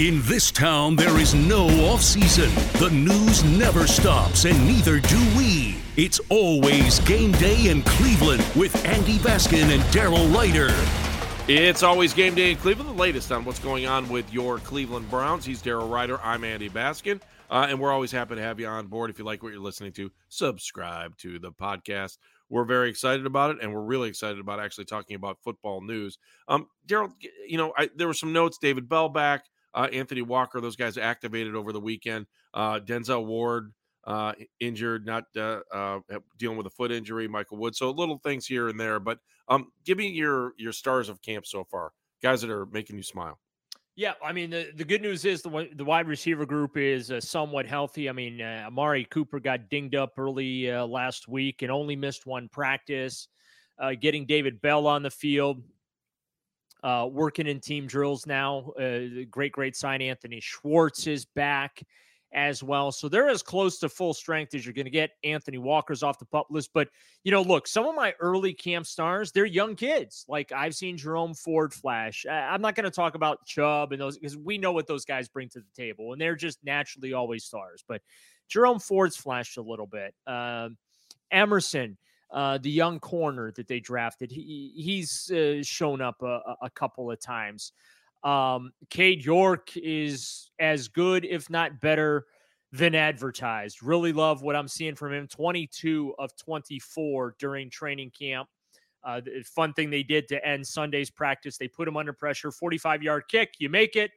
In this town, there is no off season. The news never stops, and neither do we. It's always game day in Cleveland with Andy Baskin and Daryl Ruiter. It's always game day in Cleveland. The latest on what's going on with your Cleveland Browns. He's Daryl Ruiter. I'm Andy Baskin. Uh, and we're always happy to have you on board. If you like what you're listening to, subscribe to the podcast. We're very excited about it, and we're really excited about actually talking about football news. Um, Daryl, you know, I, there were some notes. David Bell back, uh, Anthony Walker, those guys activated over the weekend. Uh, Denzel Ward uh, injured, not uh, uh, dealing with a foot injury. Michael Wood. So little things here and there, but um, give me your your stars of camp so far, guys that are making you smile. Yeah, I mean the, the good news is the the wide receiver group is uh, somewhat healthy. I mean uh, Amari Cooper got dinged up early uh, last week and only missed one practice. Uh, getting David Bell on the field, uh, working in team drills now. Uh, great, great sign. Anthony Schwartz is back as well. So they're as close to full strength as you're going to get. Anthony Walker's off the pup list. But, you know, look, some of my early camp stars, they're young kids. Like I've seen Jerome Ford flash. I'm not going to talk about Chubb and those because we know what those guys bring to the table and they're just naturally always stars. But Jerome Ford's flashed a little bit. Um, Emerson. Uh, the young corner that they drafted, he, he's uh, shown up a, a couple of times. Um, Cade York is as good, if not better, than advertised. Really love what I'm seeing from him. 22 of 24 during training camp. Uh, the fun thing they did to end Sunday's practice, they put him under pressure. 45 yard kick, you make it.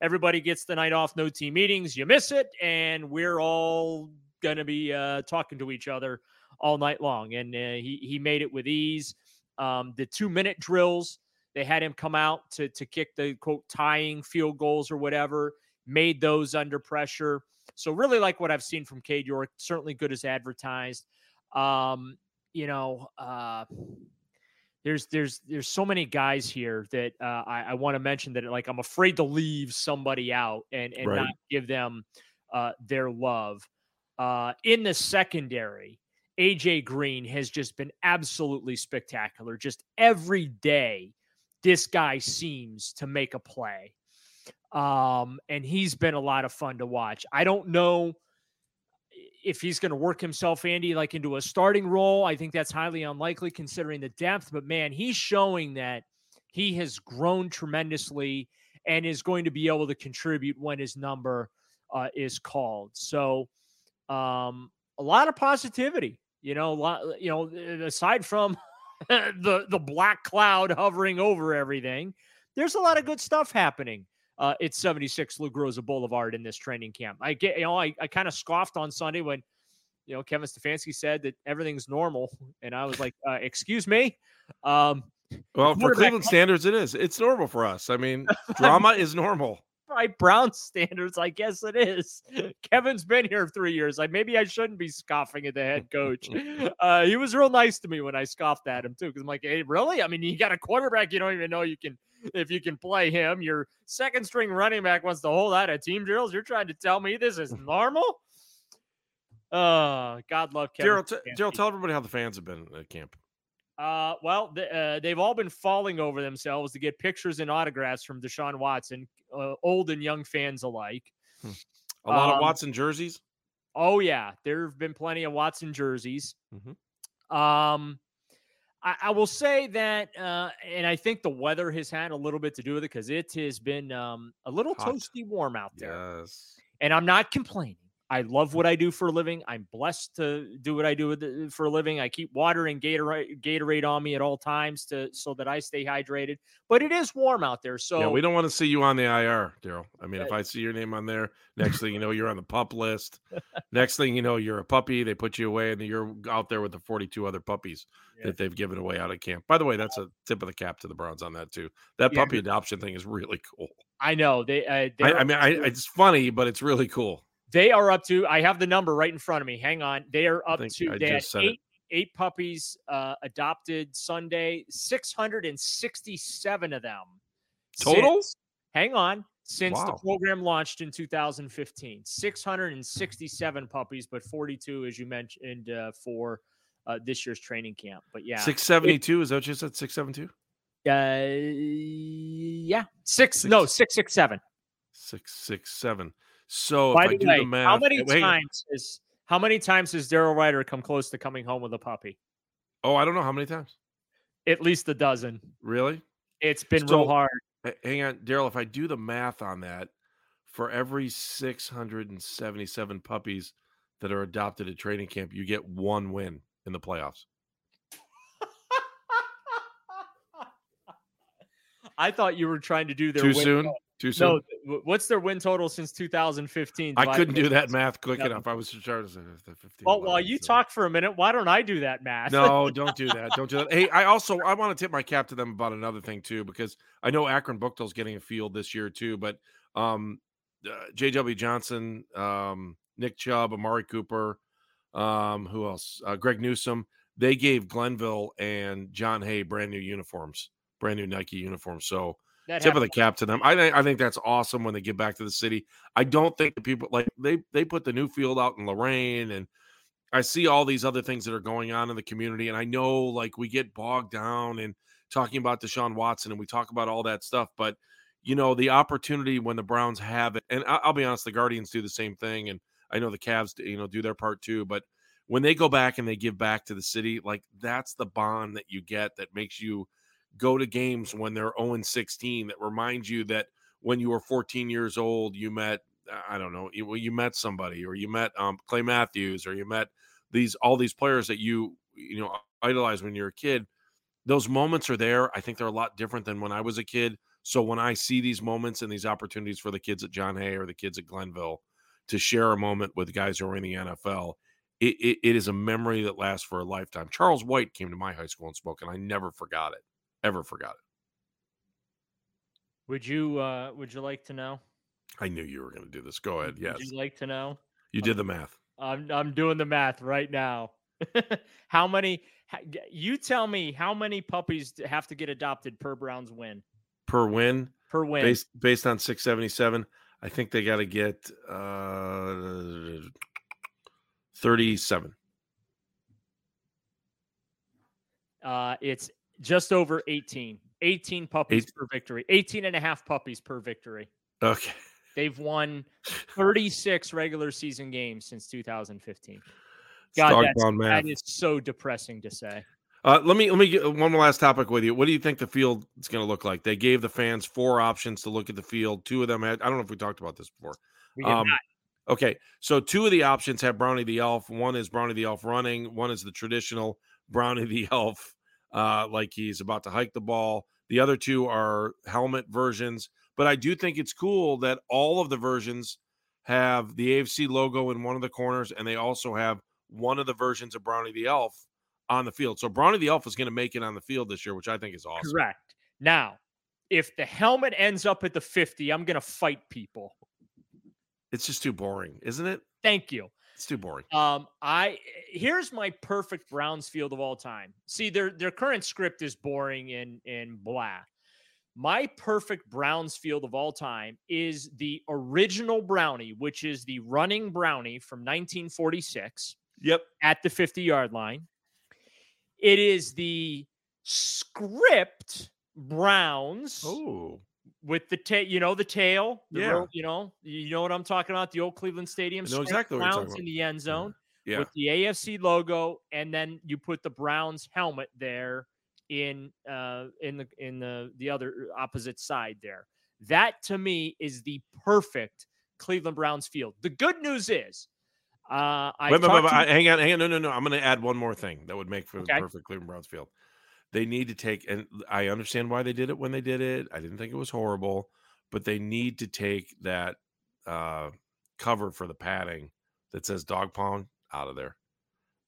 Everybody gets the night off, no team meetings. You miss it, and we're all going to be uh, talking to each other all night long. And uh, he he made it with ease. Um, the two minute drills they had him come out to to kick the quote tying field goals or whatever. Made those under pressure. So really like what I've seen from Cade York. Certainly good as advertised. Um, you know, uh, there's there's there's so many guys here that uh, I, I want to mention that like I'm afraid to leave somebody out and and right. not give them uh, their love. Uh, in the secondary, AJ Green has just been absolutely spectacular. Just every day, this guy seems to make a play. Um, and he's been a lot of fun to watch. I don't know if he's going to work himself, Andy, like into a starting role. I think that's highly unlikely considering the depth, but man, he's showing that he has grown tremendously and is going to be able to contribute when his number uh, is called. So, um, a lot of positivity, you know, a lot, you know, aside from the the black cloud hovering over everything. There's a lot of good stuff happening. Uh, it's 76 Lou Groza Boulevard in this training camp. I get, you know, I, I kind of scoffed on Sunday when, you know, Kevin Stefanski said that everything's normal, and I was like, uh, "Excuse me." Um, well, for Cleveland standards, it is. It's normal for us. I mean, drama is normal by Brown standards, I guess it is. Kevin's been here three years. Like maybe I shouldn't be scoffing at the head coach. Uh, he was real nice to me when I scoffed at him too, because I'm like, hey, really? I mean, you got a quarterback you don't even know you can if you can play him. Your second string running back wants to hold out at team drills. You're trying to tell me this is normal? Uh, God love Kevin. Daryl, t- Daryl, tell everybody how the fans have been at camp. Uh, well, the, uh, they've all been falling over themselves to get pictures and autographs from Deshaun Watson, uh, old and young fans alike. Hmm. A lot um, of Watson jerseys. Oh yeah, there have been plenty of Watson jerseys. Mm-hmm. Um, I, I, will say that, uh, and I think the weather has had a little bit to do with it because it has been um, a little Hot. toasty warm out there. Yes, and I'm not complaining. I love what I do for a living. I'm blessed to do what I do for a living. I keep water and Gatorade, Gatorade on me at all times to so that I stay hydrated. But it is warm out there, so yeah, we don't want to see you on the IR, Daryl. I mean, if I see your name on there, next thing you know, you're on the pup list. next thing you know, you're a puppy. They put you away, and you're out there with the 42 other puppies yeah. that they've given away out of camp. By the way, that's a tip of the cap to the Browns on that too. That yeah. puppy adoption thing is really cool. I know they. Uh, I, I mean, I, it's funny, but it's really cool. They are up to, I have the number right in front of me. Hang on. They are up to, they eight, eight puppies uh, adopted Sunday, 667 of them. Total? Since, hang on. Since wow. the program launched in 2015, 667 puppies, but 42, as you mentioned, uh, for uh, this year's training camp. But yeah, 672 it, is that what you said? 672? Uh, yeah, six, six. no, 667. six, six, seven. So By if I the do way, the math, how many wait, times is how many times has Daryl Ruiter come close to coming home with a puppy? Oh, I don't know how many times. At least a dozen. Really? It's been So- real hard. Hang on, Daryl. If I do the math on that, for every 677 puppies that are adopted at training camp, you get one win in the playoffs. I thought you were trying to do their Too soon? total. Too soon? No, what's their win total since 2015? I couldn't do that math quick enough. I was trying to say the 15. Well, while you so- talk for a minute, why don't I do that math? No, don't do that. Don't do that. Hey, I also I want to tip my cap to them about another thing too, because I know Akron Buchtel's getting a field this year too, but um uh, JW Johnson, um, Nick Chubb, Amari Cooper, um, who else? Uh, Greg Newsome. They gave Glenville and John Hay brand new uniforms, brand new Nike uniforms. So That tip of the cap to them. I think I think that's awesome when they get back to the city. I don't think the people like they they put the new field out in Lorain and I see all these other things that are going on in the community, and I know like we get bogged down in talking about Deshaun Watson and we talk about all that stuff, but you know the opportunity when the Browns have it, and I'll be honest, the Guardians do the same thing, and I know the Cavs, you know, do their part too, but when they go back and they give back to the city, like that's the bond that you get that makes you go to games when they're 0 and 16 that reminds you that when you were 14 years old, you met, I don't know, you, you met somebody or you met um, Clay Matthews or you met these, all these players that you, you know, idolize when you're a kid. Those moments are there. I think they're a lot different than when I was a kid. So when I see these moments and these opportunities for the kids at John Hay or the kids at Glenville to share a moment with guys who are in the NFL, it, it, it is a memory that lasts for a lifetime. Charles White came to my high school and spoke, and I never forgot it. Ever forgot it. Would you uh would you like to know? I knew you were going to do this. Go ahead. Yes, Would you like to know? you did the math. I'm I'm doing the math right now. how many you tell me how many puppies have to get adopted per Browns win? per win Per win. based based on 677 i think they got to get uh 37 Uh it's just over 18. 18 puppies Eight- per victory. 18 and a half puppies per victory. okay They've won 36 regular season games since 2015. God, That is so depressing to say. uh, let me let me get one last topic with you what do you think the field is going to look like they gave the fans four options to look at the field two of them had i don't know if we talked about this before We did Um, not. Okay, so two of the options have Brownie the Elf. One is Brownie the Elf running. One is the traditional Brownie the Elf, uh, like he's about to hike the ball. The other two are helmet versions. But I do think it's cool that all of the versions have the AFC logo in one of the corners, and they also have one of the versions of Brownie the Elf on the field. So Brownie the Elf is going to make it on the field this year, which I think is awesome. Correct. Now, if the helmet ends up at the 50, I'm going to fight people. It's just too boring, isn't it? Thank you. It's too boring. Um, I here's my perfect Browns field of all time. See, their their current script is boring and and blah. My perfect Browns field of all time is the original Brownie, which is the running Brownie from 1946 Yep. at the 50 yard line. It is the script Browns Oh, with the tail, you know, the tail, the Yeah. you know, you know what I'm talking about, the old Cleveland Stadium, I know exactly what you're Browns about. in the end zone yeah. with the AFC logo, and then you put the Browns helmet there in uh in the in the the other opposite side there. That to me is the perfect Cleveland Browns field. The good news is, uh, I Wait, wait, wait, wait, hang on, hang on. No, no, no. I'm going to add one more thing that would make for Okay. the perfect Cleveland Browns field. They need to take, and I understand why they did it when they did it. I didn't think it was horrible, but they need to take that uh, cover for the padding that says dog pound out of there.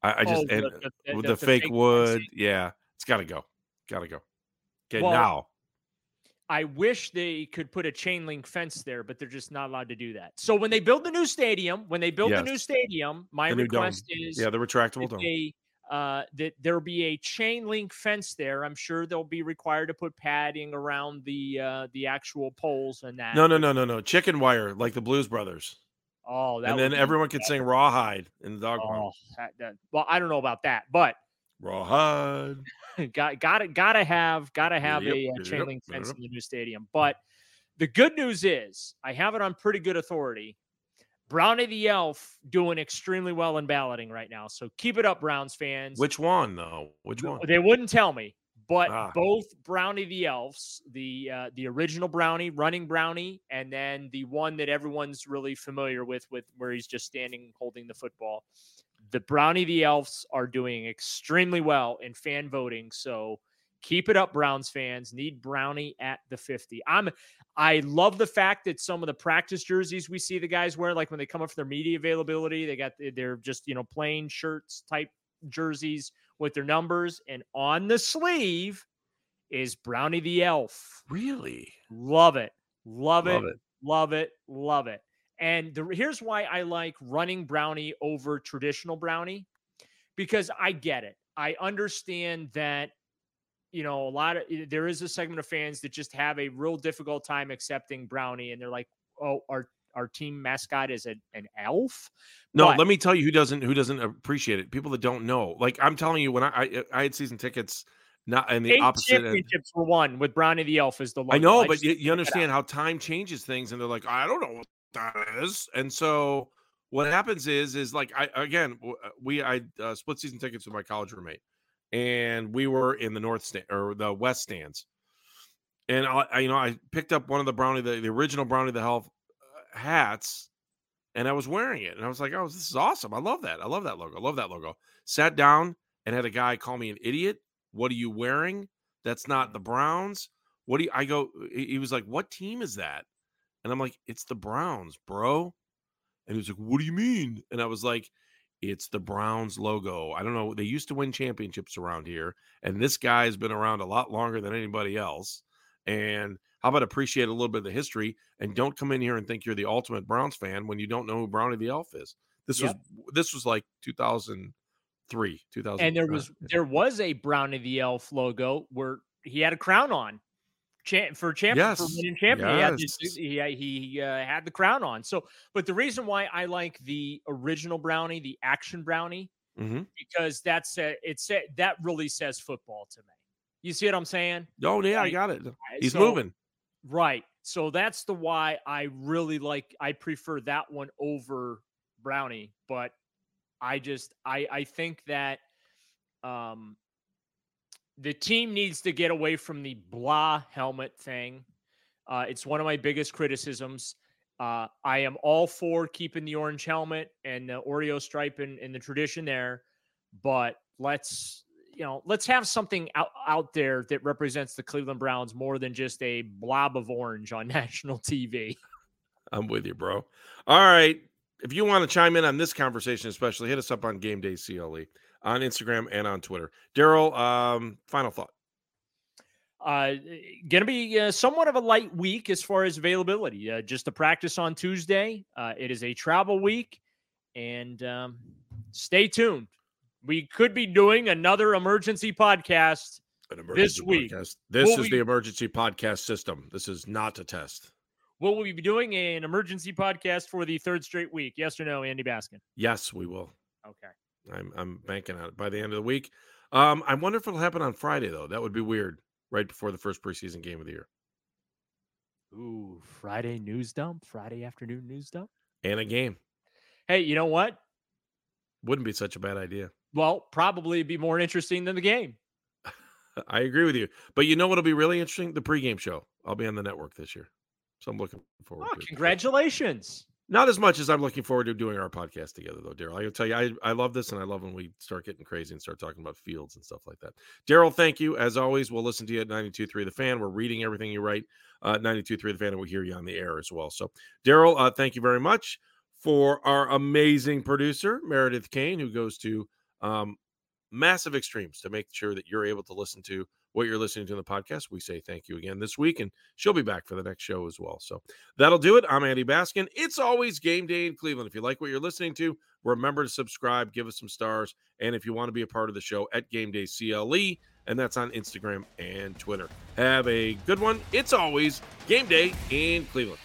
I, I just Oh, and the- the- with the- the, fake fake wood, yeah, it's got to go, got to go. Okay, Well, now I wish they could put a chain link fence there, but they're just not allowed to do that. So when they build the new stadium, when they build the new stadium, my The request is yeah, the retractable dome. they uh, that there'll be a chain link fence there. I'm sure they'll be required to put padding around the uh, the actual poles and that. No, no, no, no, no. Chicken wire like the Blues Brothers, Oh, that and then everyone could sing rawhide in the dog. Oh, that, that, well, I don't know about that, but Rawhide. got got to got to have got to have Yep, a, uh yep, chain link fence yep. in the new stadium. But The good news is I have it on pretty good authority. Brownie the Elf doing extremely well in balloting right now. So keep it up, Browns fans. Which one though? Which one? They wouldn't tell me, but Ah. both Brownie the Elves, the uh, the original Brownie, running Brownie, and then the one that everyone's really familiar with, with where he's just standing holding the football. The Brownie the Elves are doing extremely well in fan voting. So keep it up, Browns fans. Need Brownie at the 50. I'm I love the fact that some of the practice jerseys we see the guys wear, like when they come up for their media availability, they got eh, they're just you know plain shirts type jerseys with their numbers, and on the sleeve is Brownie the Elf. Really? Love it, love, Love it, it. love it, love it. And the, here's why I like running Brownie over traditional Brownie, because I get it. I understand that you know, a lot of eh, there is a segment of fans that just have a real difficult time accepting Brownie, and they're like, "Oh, our our team mascot is an, an elf." No, But- let me tell you who doesn't who doesn't appreciate it. People that don't know. Like I'm telling you, when I I, I had season tickets, not and the Eight opposite end. championships were won with Brownie the elf as the logo. I know, but you, you understand how time changes things, and they're like, I don't know what that is. And so what happens is, is like I again, uh, we I uh, split season tickets with my college roommate, and we were in the north stand or the west stands, and I, I you know I picked up one of the brownie the, the original brownie the Elf uh, hats. And I was wearing it, and I was like, "Oh, this is awesome! I love that. I love that logo. I love that logo." Sat down and had a guy call me an idiot. What are you wearing? That's not the Browns. What do you, I go? He he was like, "What team is that?" And I'm like, "It's the Browns, bro." And he was like, "What do you mean?" And I was like, "It's the Browns logo. I don't know. They used to win championships around here, and this guy has been around a lot longer than anybody else. And how about appreciate a little bit of the history and don't come in here and think you're the ultimate Browns fan when you don't know who Brownie the Elf is. This Yep. was this was like 2003, 2000. and there uh, was there was a Brownie the elf logo where he had a crown on. Cha- for champion for winning champion, he had, he, he uh, had the crown on. So, but the reason why I like the original brownie, the action brownie, Mhm. because that's a, it's a, that really says football to me. You see what I'm saying? Oh yeah, I Right. got it. He's So- moving. Right. So that's the why I really like I prefer that one over Brownie, but I just I I think that um the team needs to get away from the blah helmet thing. Uh it's one of my biggest criticisms. Uh I am all for keeping the orange helmet and the Oreo stripe and, and the tradition there, but let's you know, let's have something out, out there that represents the Cleveland Browns more than just a blob of orange on national TV. I'm with you, bro. All right. If you want to chime in on this conversation, especially, hit us up on Game Day CLE on Instagram and on Twitter. Daryl, um, final thought. Uh, going to be uh, somewhat of a light week as far as availability. Uh, just the practice on Tuesday. Uh, it is a travel week, and um, stay tuned. We could be doing another emergency podcast. An This week, podcast. This will is we- the emergency podcast system. This is not a test. Will we be doing an emergency podcast for the third straight week? Yes or no, Andy Baskin? Yes, we will. Okay. I'm I'm banking on it by the end of the week. Um, I wonder if it'll happen on Friday though. That would be weird, right before the first preseason game of the year. Ooh, Friday news dump. Friday afternoon news dump. And a game. Hey, you know what? Wouldn't be such a bad idea. Well, probably be more interesting than the game. I agree with you. But you know what'll be really interesting? The pregame show. I'll be on the network this year. So I'm looking forward Oh, to it. congratulations. Not as much as I'm looking forward to doing our podcast together, though, Daryl. I can tell you, I, I love this, and I love when we start getting crazy and start talking about fields and stuff like that. Daryl, thank you. As always, we'll listen to you at 92.3 The Fan. We're reading everything you write, uh, 92.3 The Fan, and we'll hear you on the air as well. So, Daryl, uh, thank you very much for our amazing producer, Meredith Kane, who goes to um, massive extremes to make sure that you're able to listen to what you're listening to in the podcast. We say thank you again this week, and she'll be back for the next show as well. So that'll do it. I'm Andy Baskin. It's always game day in Cleveland. If you like what you're listening to, remember to subscribe, give us some stars, and if you want to be a part of the show at Game Day CLE, and that's on Instagram and Twitter. Have a good one. It's always game day in Cleveland.